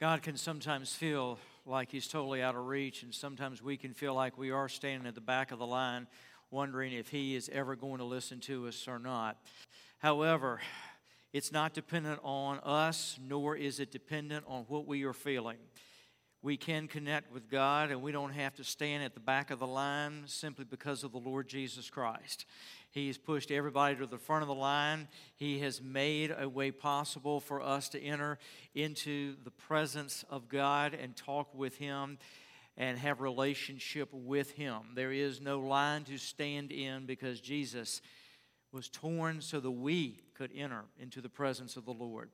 God can sometimes feel like He's totally out of reach, and sometimes we can feel like we are standing at the back of the line wondering if He is ever going to listen to us or not. However, it's not dependent on us, nor is it dependent on what we are feeling. We can connect with God, and we don't have to stand at the back of the line simply because of the Lord Jesus Christ. He has pushed everybody to the front of the line. He has made a way possible for us to enter into the presence of God and talk with Him and have relationship with Him. There is no line to stand in because Jesus was torn so that we could enter into the presence of the Lord.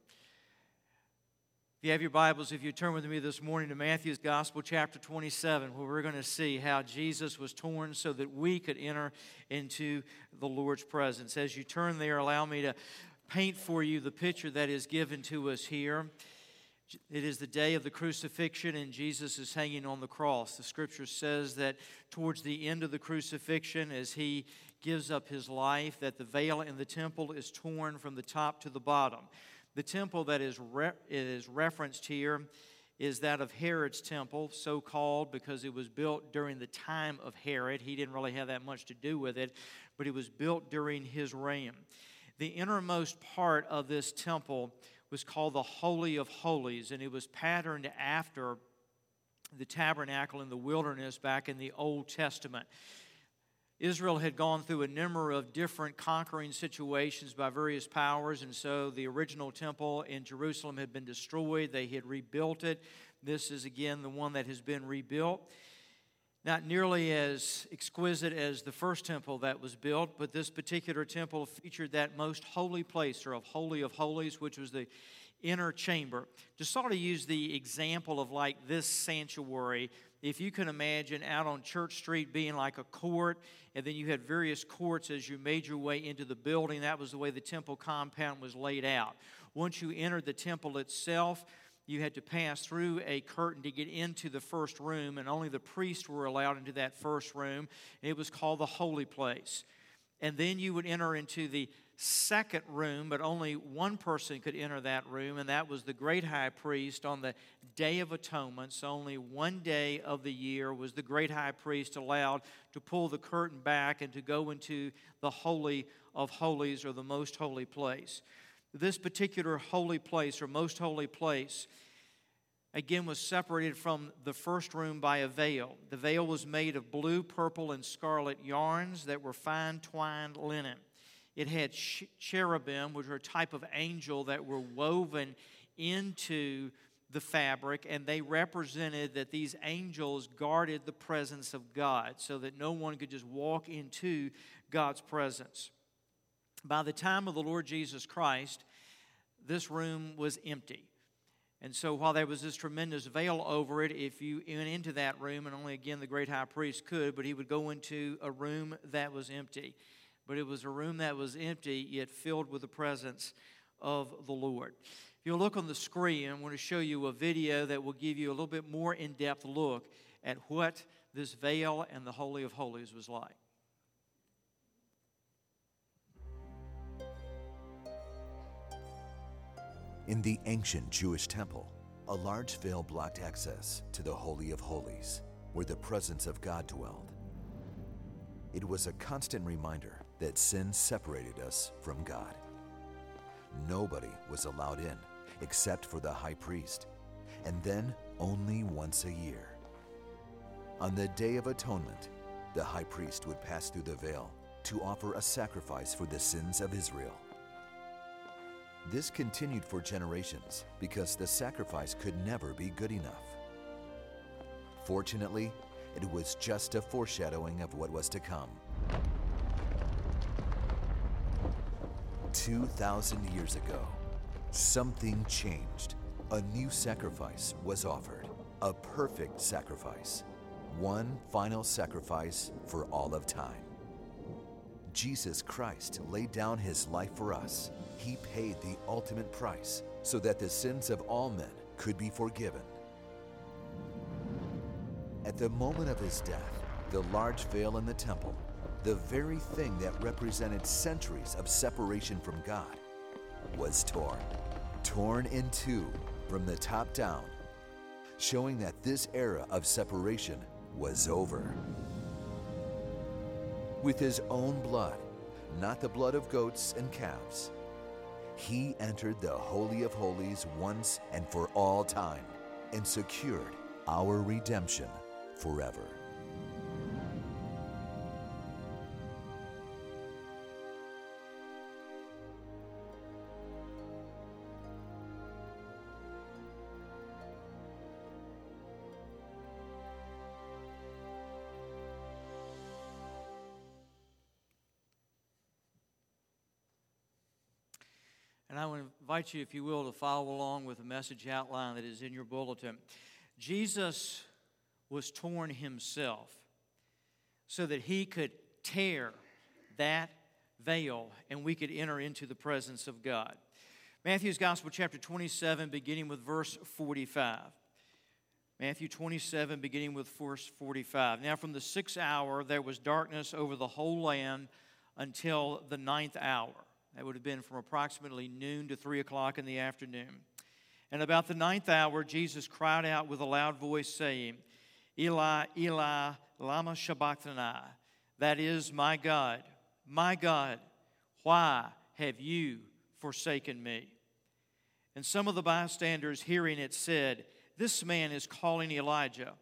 If you have your Bibles, if you turn with me this morning to Matthew's Gospel, chapter 27, where we're going to see how Jesus was torn so that we could enter into the Lord's presence. As you turn there, allow me to paint for you the picture that is given to us here. It is the day of the crucifixion, and Jesus is hanging on the cross. The scripture says that towards the end of the crucifixion, as he gives up his life, that the veil in the temple is torn from the top to the bottom. The temple that is, re- is referenced here is that of Herod's temple, so called because it was built during the time of Herod. He didn't really have that much to do with it, but it was built during his reign. The innermost part of this temple was called the Holy of Holies, and it was patterned after the tabernacle in the wilderness back in the Old Testament. Israel had gone through a number of different conquering situations by various powers, and so the original temple in Jerusalem had been destroyed. They had rebuilt it. This is again the one that has been rebuilt. Not nearly as exquisite as the first temple that was built, but this particular temple featured that most holy place, or of Holy of Holies, which was the inner chamber. To sort of use the example of like this sanctuary, if you can imagine out on Church Street being like a court, and then you had various courts as you made your way into the building, that was the way the temple compound was laid out. Once you entered the temple itself, you had to pass through a curtain to get into the first room, and only the priests were allowed into that first room. It was called the holy place. And then you would enter into the second room, but only one person could enter that room, and that was the great high priest on the Day of Atonement. So only one day of the year was the great high priest allowed to pull the curtain back and to go into the Holy of Holies or the most holy place. This particular holy place or most holy place again was separated from the first room by a veil. The veil was made of blue, purple, and scarlet yarns that were fine twined linen. It had cherubim, which were a type of angel that were woven into the fabric, and they represented that these angels guarded the presence of God so that no one could just walk into God's presence. By the time of the Lord Jesus Christ, this room was empty. And so, while there was this tremendous veil over it, if you went into that room, and only again the great high priest could, but he would go into a room that was empty but it was a room that was empty, yet filled with the presence of the Lord. If you'll look on the screen, I'm going to show you a video that will give you a little bit more in depth look at what this veil and the Holy of Holies was like. In the ancient Jewish temple, a large veil blocked access to the Holy of Holies, where the presence of God dwelled. It was a constant reminder that sin separated us from God. Nobody was allowed in except for the high priest, and then only once a year. On the Day of Atonement, the high priest would pass through the veil to offer a sacrifice for the sins of Israel. This continued for generations because the sacrifice could never be good enough. Fortunately, it was just a foreshadowing of what was to come. 2,000 years ago, something changed. A new sacrifice was offered, a perfect sacrifice, one final sacrifice for all of time. Jesus Christ laid down his life for us. He paid the ultimate price so that the sins of all men could be forgiven. At the moment of his death, the large veil in the temple the very thing that represented centuries of separation from God was torn. Torn in two from the top down showing that this era of separation was over. With his own blood, not the blood of goats and calves, he entered the Holy of Holies once and for all time and secured our redemption forever. And I would invite you, if you will, to follow along with the message outline that is in your bulletin. Jesus was torn himself so that he could tear that veil and we could enter into the presence of God. Matthew's Gospel, chapter 27, beginning with verse 45. Matthew 27, beginning with verse 45. Now, from the sixth hour, there was darkness over the whole land until the ninth hour. That would have been from approximately noon to three o'clock in the afternoon. And about the ninth hour, Jesus cried out with a loud voice, saying, Eli, Eli, Lama Sabachthani. That is, my God, my God, why have you forsaken me? And some of the bystanders hearing it said, This man is calling Elijah.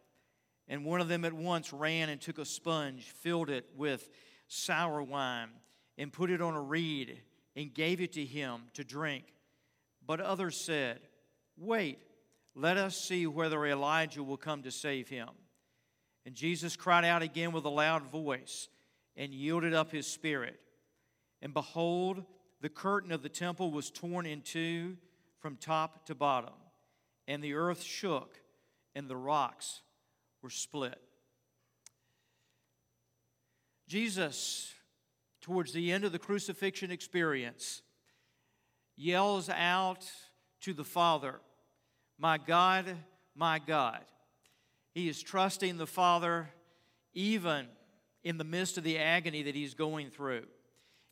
And one of them at once ran and took a sponge, filled it with sour wine, and put it on a reed and gave it to him to drink. But others said, Wait, let us see whether Elijah will come to save him. And Jesus cried out again with a loud voice and yielded up his spirit. And behold, the curtain of the temple was torn in two from top to bottom, and the earth shook, and the rocks were split. Jesus towards the end of the crucifixion experience, yells out to the Father, My God, my God. He is trusting the Father even in the midst of the agony that he's going through.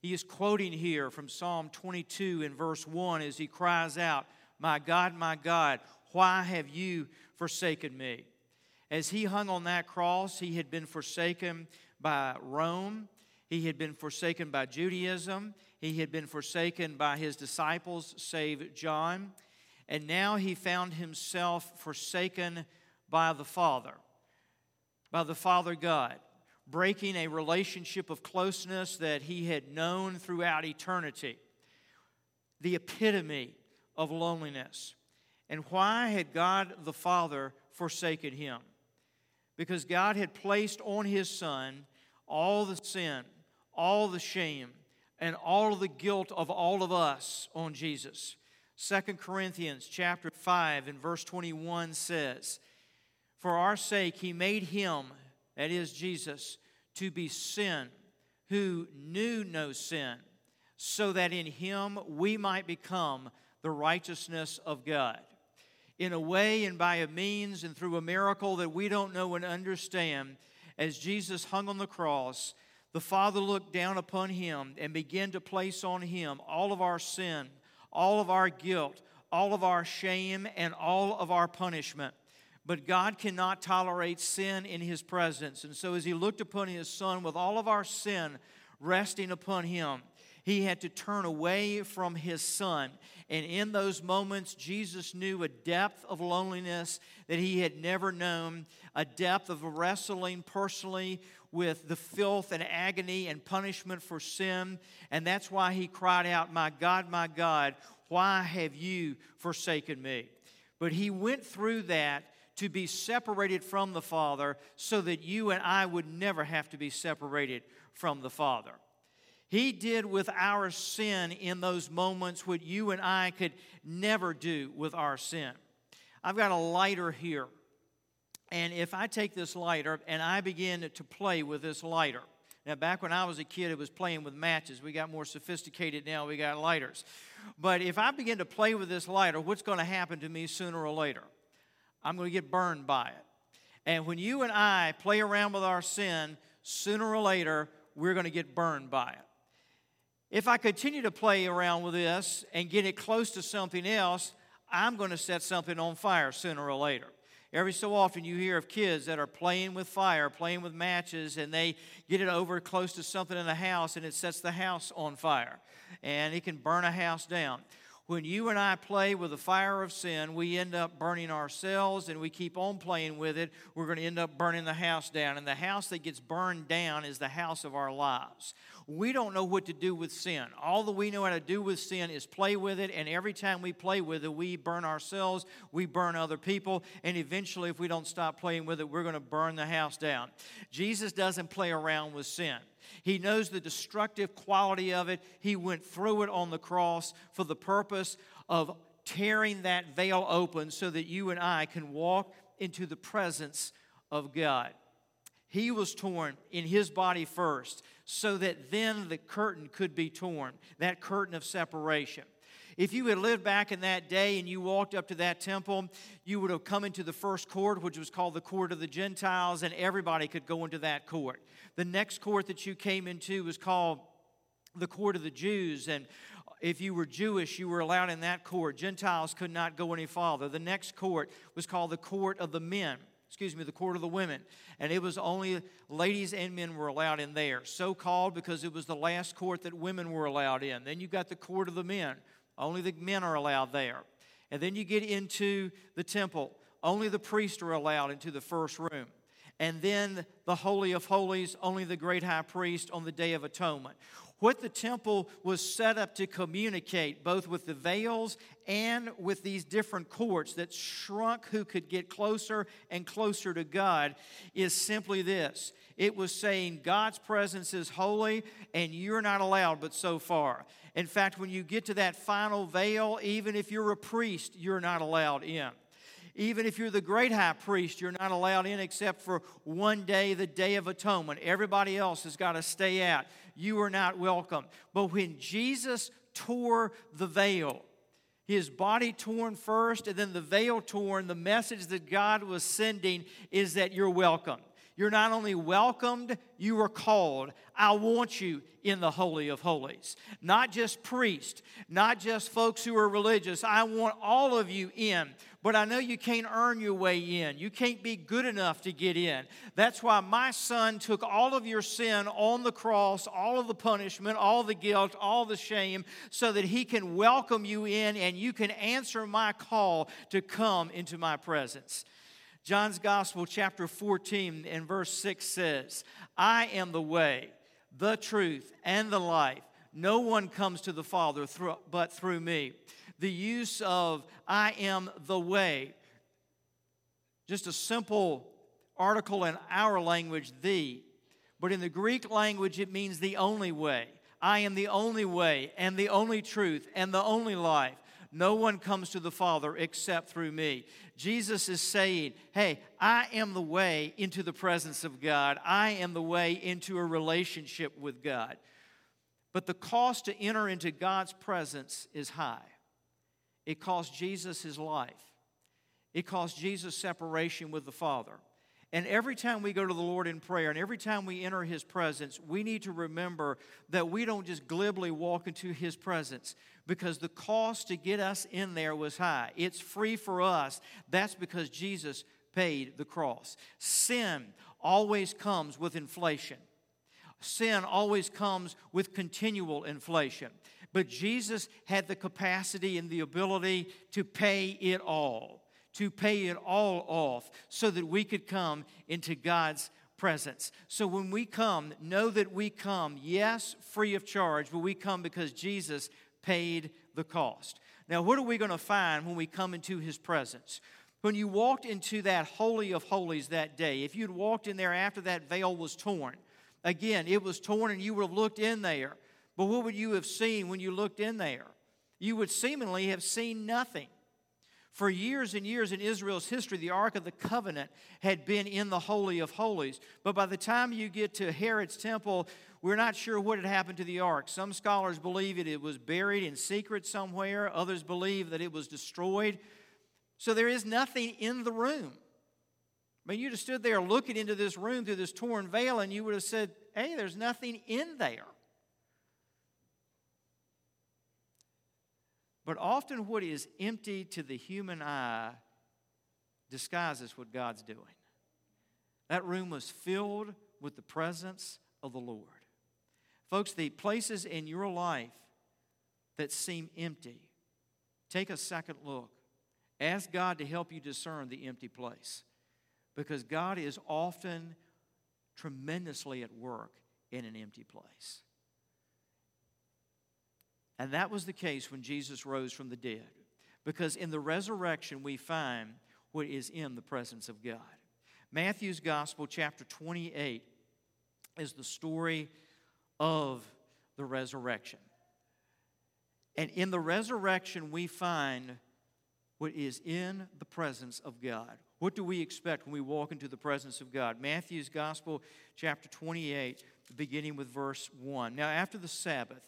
He is quoting here from Psalm 22 in verse 1 as he cries out, My God, my God, why have you forsaken me? As he hung on that cross, he had been forsaken by Rome. He had been forsaken by Judaism. He had been forsaken by his disciples, save John. And now he found himself forsaken by the Father, by the Father God, breaking a relationship of closeness that he had known throughout eternity. The epitome of loneliness. And why had God the Father forsaken him? Because God had placed on his Son all the sin all the shame and all the guilt of all of us on Jesus. Second Corinthians chapter 5 and verse 21 says, For our sake he made him, that is Jesus, to be sin, who knew no sin, so that in him we might become the righteousness of God. In a way and by a means and through a miracle that we don't know and understand, as Jesus hung on the cross, the Father looked down upon him and began to place on him all of our sin, all of our guilt, all of our shame, and all of our punishment. But God cannot tolerate sin in his presence. And so, as he looked upon his son with all of our sin resting upon him, he had to turn away from his son. And in those moments, Jesus knew a depth of loneliness that he had never known, a depth of wrestling personally with the filth and agony and punishment for sin. And that's why he cried out, My God, my God, why have you forsaken me? But he went through that to be separated from the Father so that you and I would never have to be separated from the Father. He did with our sin in those moments what you and I could never do with our sin. I've got a lighter here. And if I take this lighter and I begin to play with this lighter, now back when I was a kid, it was playing with matches. We got more sophisticated now, we got lighters. But if I begin to play with this lighter, what's going to happen to me sooner or later? I'm going to get burned by it. And when you and I play around with our sin, sooner or later, we're going to get burned by it. If I continue to play around with this and get it close to something else, I'm going to set something on fire sooner or later. Every so often, you hear of kids that are playing with fire, playing with matches, and they get it over close to something in the house and it sets the house on fire. And it can burn a house down. When you and I play with the fire of sin, we end up burning ourselves and we keep on playing with it. We're going to end up burning the house down. And the house that gets burned down is the house of our lives. We don't know what to do with sin. All that we know how to do with sin is play with it, and every time we play with it, we burn ourselves, we burn other people, and eventually, if we don't stop playing with it, we're going to burn the house down. Jesus doesn't play around with sin. He knows the destructive quality of it. He went through it on the cross for the purpose of tearing that veil open so that you and I can walk into the presence of God. He was torn in his body first, so that then the curtain could be torn, that curtain of separation. If you had lived back in that day and you walked up to that temple, you would have come into the first court, which was called the court of the Gentiles, and everybody could go into that court. The next court that you came into was called the court of the Jews, and if you were Jewish, you were allowed in that court. Gentiles could not go any farther. The next court was called the court of the men excuse me, the court of the women. And it was only ladies and men were allowed in there. So called because it was the last court that women were allowed in. Then you got the court of the men. Only the men are allowed there. And then you get into the temple. Only the priests are allowed into the first room. And then the Holy of Holies, only the great high priest on the Day of Atonement what the temple was set up to communicate, both with the veils and with these different courts that shrunk who could get closer and closer to God, is simply this it was saying God's presence is holy and you're not allowed but so far. In fact, when you get to that final veil, even if you're a priest, you're not allowed in. Even if you're the great high priest, you're not allowed in except for one day, the Day of Atonement. Everybody else has got to stay out. You are not welcome. But when Jesus tore the veil, his body torn first and then the veil torn, the message that God was sending is that you're welcome. You're not only welcomed, you are called. I want you in the Holy of Holies. Not just priests, not just folks who are religious. I want all of you in. But I know you can't earn your way in. You can't be good enough to get in. That's why my son took all of your sin on the cross, all of the punishment, all the guilt, all the shame, so that he can welcome you in and you can answer my call to come into my presence. John's Gospel, chapter 14, and verse 6 says, I am the way, the truth, and the life. No one comes to the Father through, but through me. The use of I am the way, just a simple article in our language, the, but in the Greek language, it means the only way. I am the only way, and the only truth, and the only life. No one comes to the Father except through me. Jesus is saying, Hey, I am the way into the presence of God. I am the way into a relationship with God. But the cost to enter into God's presence is high. It cost Jesus his life, it cost Jesus separation with the Father. And every time we go to the Lord in prayer and every time we enter His presence, we need to remember that we don't just glibly walk into His presence because the cost to get us in there was high. It's free for us. That's because Jesus paid the cross. Sin always comes with inflation, sin always comes with continual inflation. But Jesus had the capacity and the ability to pay it all to pay it all off so that we could come into God's presence. So when we come, know that we come, yes, free of charge, but we come because Jesus paid the cost. Now, what are we going to find when we come into his presence? When you walked into that Holy of Holies that day, if you'd walked in there after that veil was torn, again, it was torn and you would have looked in there. But what would you have seen when you looked in there? You would seemingly have seen nothing. For years and years in Israel's history, the Ark of the Covenant had been in the Holy of Holies. But by the time you get to Herod's temple, we're not sure what had happened to the Ark. Some scholars believe it, it was buried in secret somewhere, others believe that it was destroyed. So there is nothing in the room. I mean, you'd have stood there looking into this room through this torn veil, and you would have said, Hey, there's nothing in there. But often, what is empty to the human eye disguises what God's doing. That room was filled with the presence of the Lord. Folks, the places in your life that seem empty, take a second look. Ask God to help you discern the empty place because God is often tremendously at work in an empty place. And that was the case when Jesus rose from the dead because in the resurrection we find what is in the presence of God. Matthew's Gospel, chapter 28, is the story of the resurrection. And in the resurrection, we find what is in the presence of God. What do we expect when we walk into the presence of God? Matthew's Gospel, chapter 28, beginning with verse 1. Now, after the Sabbath,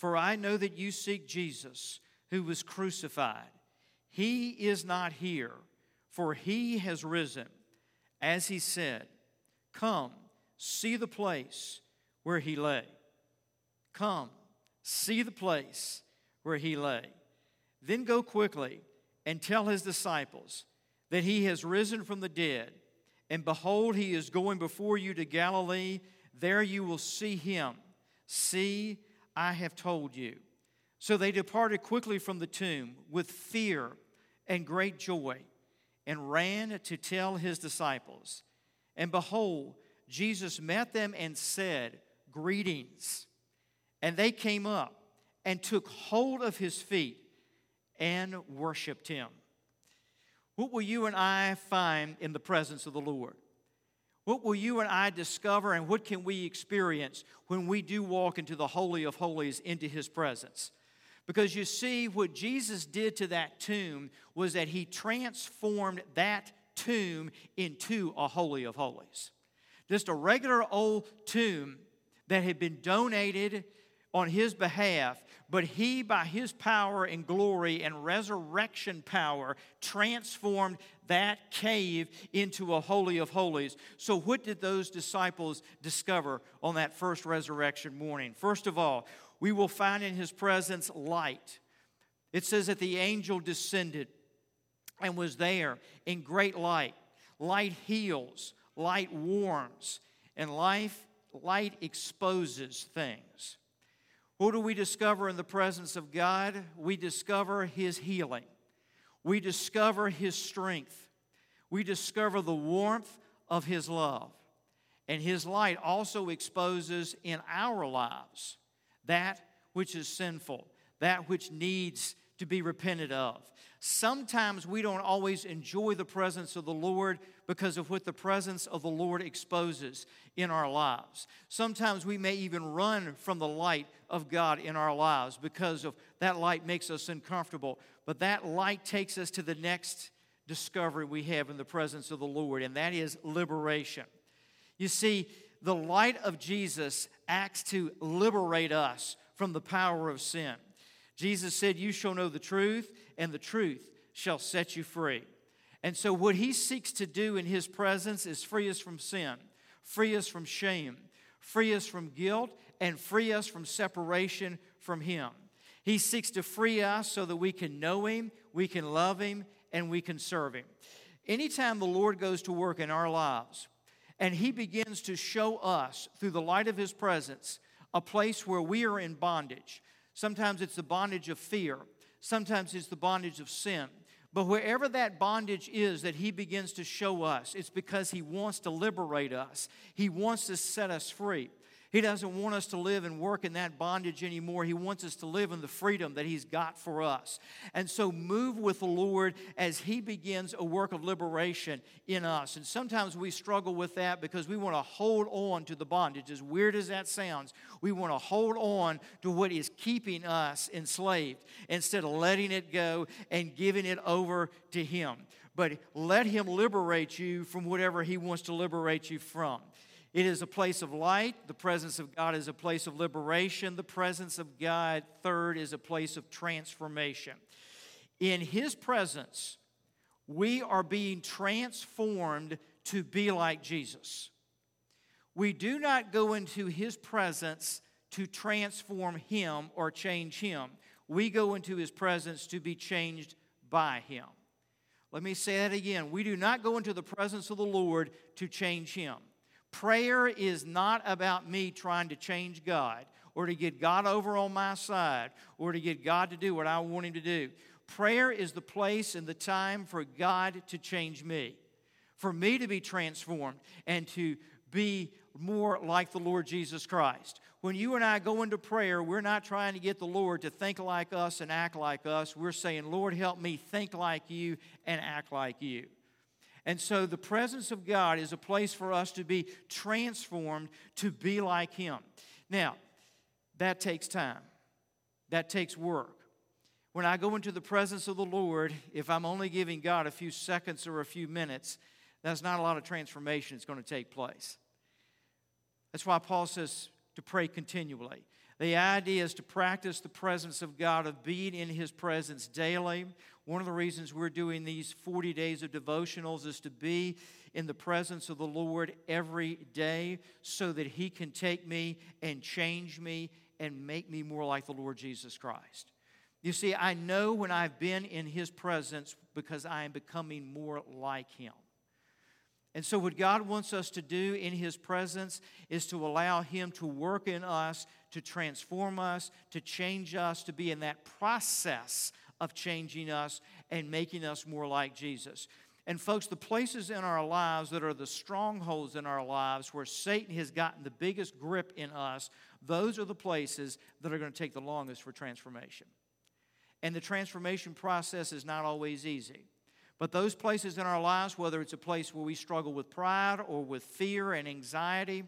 for I know that you seek Jesus, who was crucified. He is not here for he has risen, as he said, Come, see the place where he lay. Come, see the place where he lay. Then go quickly and tell his disciples that he has risen from the dead. And behold, he is going before you to Galilee. There you will see him. See, I have told you. So they departed quickly from the tomb with fear and great joy and ran to tell his disciples. And behold, Jesus met them and said, Greetings. And they came up and took hold of his feet and worshiped him. What will you and I find in the presence of the Lord? What will you and I discover, and what can we experience when we do walk into the Holy of Holies, into His presence? Because you see, what Jesus did to that tomb was that he transformed that tomb into a Holy of Holies. Just a regular old tomb that had been donated on his behalf, but he, by his power and glory and resurrection power, transformed that cave into a Holy of Holies. So, what did those disciples discover on that first resurrection morning? First of all, we will find in his presence light. It says that the angel descended and was there in great light. Light heals, light warms, and life, light exposes things. What do we discover in the presence of God? We discover His healing. We discover His strength. We discover the warmth of His love. And His light also exposes in our lives that which is sinful, that which needs to be repented of. Sometimes we don't always enjoy the presence of the Lord because of what the presence of the Lord exposes in our lives. Sometimes we may even run from the light of God in our lives because of that light makes us uncomfortable. But that light takes us to the next discovery we have in the presence of the Lord, and that is liberation. You see, the light of Jesus acts to liberate us from the power of sin. Jesus said, You shall know the truth, and the truth shall set you free. And so, what he seeks to do in his presence is free us from sin, free us from shame, free us from guilt, and free us from separation from him. He seeks to free us so that we can know him, we can love him, and we can serve him. Anytime the Lord goes to work in our lives, and He begins to show us through the light of His presence a place where we are in bondage. Sometimes it's the bondage of fear, sometimes it's the bondage of sin. But wherever that bondage is that He begins to show us, it's because He wants to liberate us, He wants to set us free. He doesn't want us to live and work in that bondage anymore. He wants us to live in the freedom that He's got for us. And so move with the Lord as He begins a work of liberation in us. And sometimes we struggle with that because we want to hold on to the bondage. As weird as that sounds, we want to hold on to what is keeping us enslaved instead of letting it go and giving it over to Him. But let Him liberate you from whatever He wants to liberate you from. It is a place of light. The presence of God is a place of liberation. The presence of God, third, is a place of transformation. In His presence, we are being transformed to be like Jesus. We do not go into His presence to transform Him or change Him. We go into His presence to be changed by Him. Let me say that again. We do not go into the presence of the Lord to change Him. Prayer is not about me trying to change God or to get God over on my side or to get God to do what I want Him to do. Prayer is the place and the time for God to change me, for me to be transformed and to be more like the Lord Jesus Christ. When you and I go into prayer, we're not trying to get the Lord to think like us and act like us. We're saying, Lord, help me think like you and act like you. And so the presence of God is a place for us to be transformed to be like Him. Now, that takes time, that takes work. When I go into the presence of the Lord, if I'm only giving God a few seconds or a few minutes, that's not a lot of transformation that's going to take place. That's why Paul says to pray continually. The idea is to practice the presence of God, of being in His presence daily. One of the reasons we're doing these 40 days of devotionals is to be in the presence of the Lord every day so that He can take me and change me and make me more like the Lord Jesus Christ. You see, I know when I've been in His presence because I am becoming more like Him. And so, what God wants us to do in His presence is to allow Him to work in us, to transform us, to change us, to be in that process of changing us and making us more like Jesus. And, folks, the places in our lives that are the strongholds in our lives where Satan has gotten the biggest grip in us, those are the places that are going to take the longest for transformation. And the transformation process is not always easy. But those places in our lives, whether it's a place where we struggle with pride or with fear and anxiety,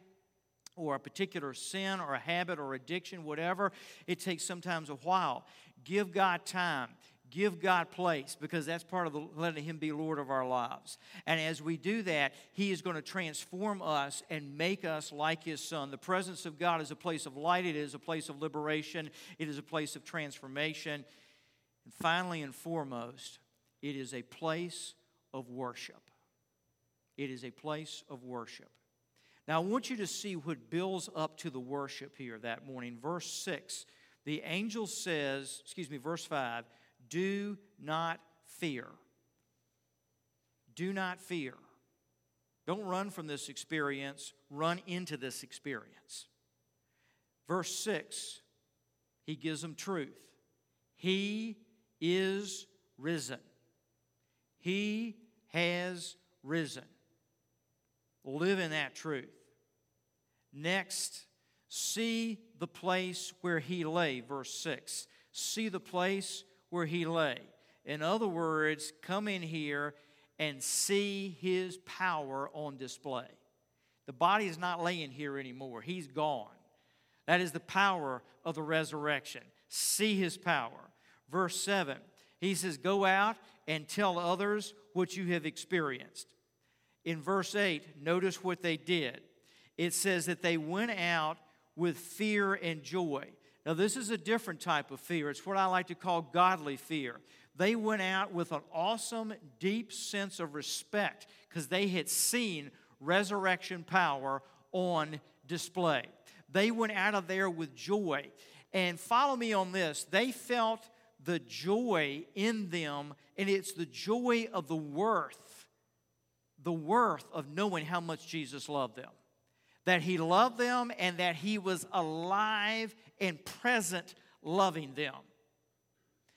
or a particular sin or a habit or addiction, whatever, it takes sometimes a while. Give God time. Give God place because that's part of the, letting Him be Lord of our lives. And as we do that, He is going to transform us and make us like His Son. The presence of God is a place of light, it is a place of liberation, it is a place of transformation. And finally and foremost, it is a place of worship. It is a place of worship. Now, I want you to see what builds up to the worship here that morning. Verse 6, the angel says, excuse me, verse 5, do not fear. Do not fear. Don't run from this experience, run into this experience. Verse 6, he gives them truth. He is risen. He has risen. Live in that truth. Next, see the place where he lay, verse 6. See the place where he lay. In other words, come in here and see his power on display. The body is not laying here anymore, he's gone. That is the power of the resurrection. See his power. Verse 7, he says, Go out and tell others what you have experienced. In verse 8, notice what they did. It says that they went out with fear and joy. Now, this is a different type of fear. It's what I like to call godly fear. They went out with an awesome, deep sense of respect because they had seen resurrection power on display. They went out of there with joy. And follow me on this. They felt the joy in them, and it's the joy of the worth, the worth of knowing how much Jesus loved them. That he loved them and that he was alive and present loving them.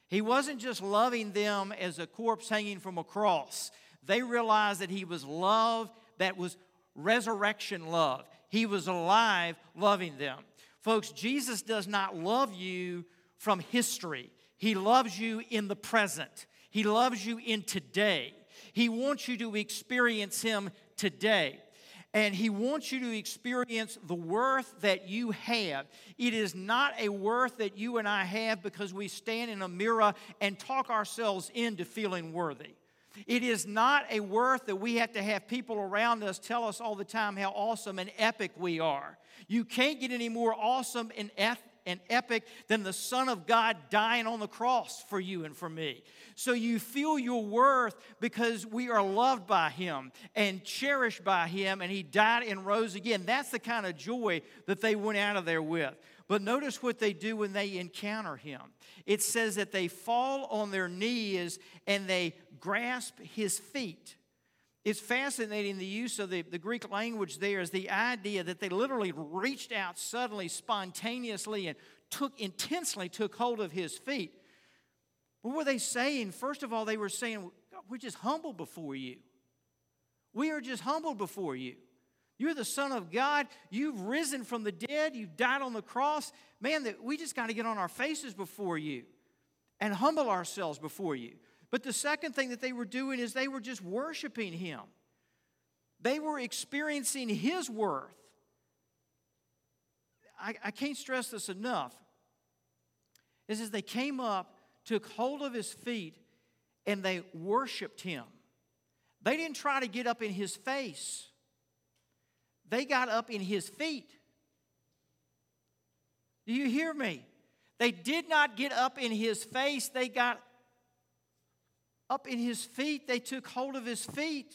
He wasn't just loving them as a corpse hanging from a cross. They realized that he was love that was resurrection love. He was alive loving them. Folks, Jesus does not love you from history, He loves you in the present, He loves you in today. He wants you to experience Him today and He wants you to experience the worth that you have. It is not a worth that you and I have because we stand in a mirror and talk ourselves into feeling worthy. It is not a worth that we have to have people around us tell us all the time how awesome and epic we are. You can't get any more awesome and and epic than the Son of God dying on the cross for you and for me. So you feel your worth because we are loved by Him and cherished by Him, and He died and rose again. That's the kind of joy that they went out of there with. But notice what they do when they encounter Him. It says that they fall on their knees and they grasp His feet. It's fascinating the use of the, the Greek language there is the idea that they literally reached out suddenly, spontaneously, and took intensely took hold of his feet. What were they saying? First of all, they were saying, We're just humble before you. We are just humbled before you. You're the Son of God. You've risen from the dead. You've died on the cross. Man, that we just got to get on our faces before you and humble ourselves before you. But the second thing that they were doing is they were just worshiping Him. They were experiencing His worth. I, I can't stress this enough. Is as they came up, took hold of His feet, and they worshiped Him. They didn't try to get up in His face, they got up in His feet. Do you hear me? They did not get up in his face, they got up in his feet, they took hold of his feet.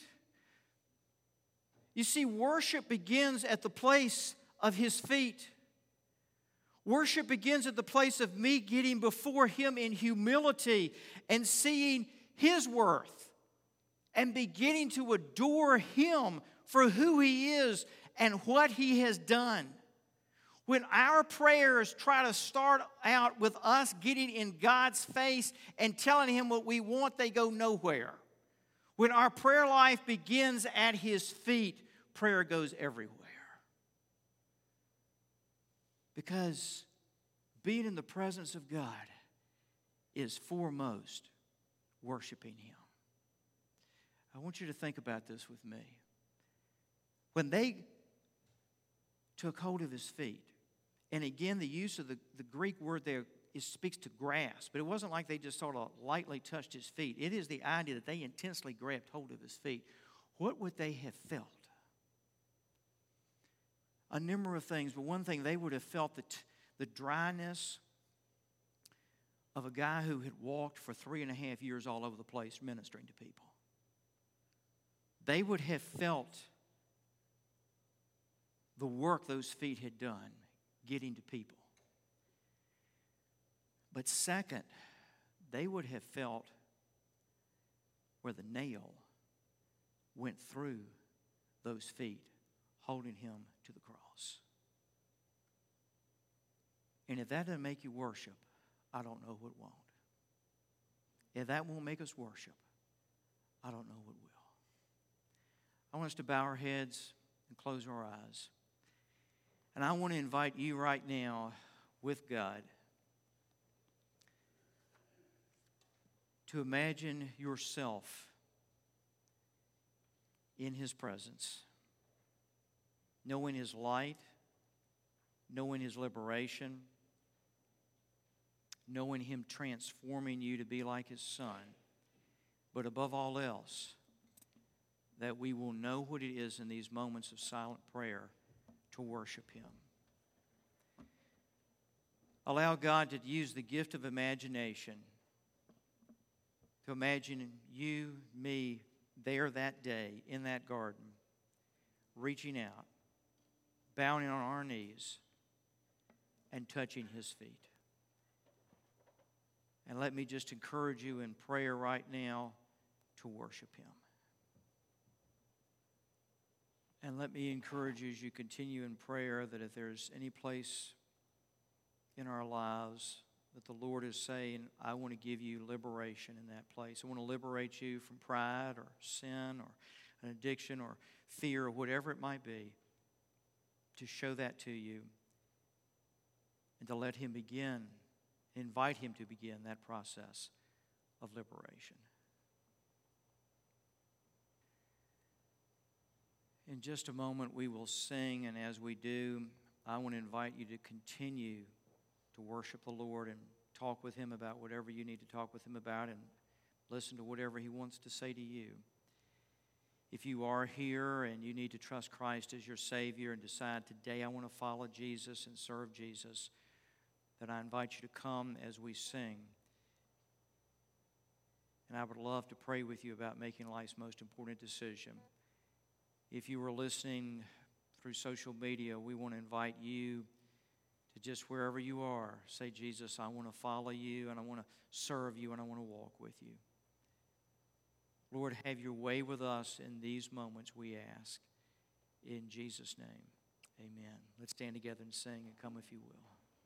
You see, worship begins at the place of his feet. Worship begins at the place of me getting before him in humility and seeing his worth and beginning to adore him for who he is and what he has done. When our prayers try to start out with us getting in God's face and telling Him what we want, they go nowhere. When our prayer life begins at His feet, prayer goes everywhere. Because being in the presence of God is foremost worshiping Him. I want you to think about this with me. When they took hold of His feet, and again, the use of the, the Greek word there is, speaks to grasp, but it wasn't like they just sort of lightly touched his feet. It is the idea that they intensely grabbed hold of his feet. What would they have felt? A number of things, but one thing they would have felt the, the dryness of a guy who had walked for three and a half years all over the place ministering to people. They would have felt the work those feet had done getting to people. But second, they would have felt where the nail went through those feet, holding him to the cross. And if that doesn't make you worship, I don't know what won't. If that won't make us worship, I don't know what will. I want us to bow our heads and close our eyes. And I want to invite you right now with God to imagine yourself in His presence, knowing His light, knowing His liberation, knowing Him transforming you to be like His Son, but above all else, that we will know what it is in these moments of silent prayer to worship Him. Allow God to use the gift of imagination to imagine you, me, there that day in that garden, reaching out, bowing on our knees, and touching His feet. And let me just encourage you in prayer right now to worship Him. And let me encourage you as you continue in prayer that if there's any place in our lives that the Lord is saying, I want to give you liberation in that place. I want to liberate you from pride or sin or an addiction or fear or whatever it might be. to show that to you and to let Him begin, invite Him to begin that process of liberation. In just a moment, we will sing, and as we do, I want to invite you to continue to worship the Lord and talk with Him about whatever you need to talk with Him about and listen to whatever He wants to say to you. If you are here and you need to trust Christ as your Savior and decide today I want to follow Jesus and serve Jesus, then I invite you to come as we sing. And I would love to pray with you about making life's most important decision. If you were listening through social media, we want to invite you to just wherever you are say, Jesus, I want to follow you and I want to serve you and I want to walk with you. Lord, have your way with us in these moments, we ask. In Jesus' name, amen. Let's stand together and sing and come if you will.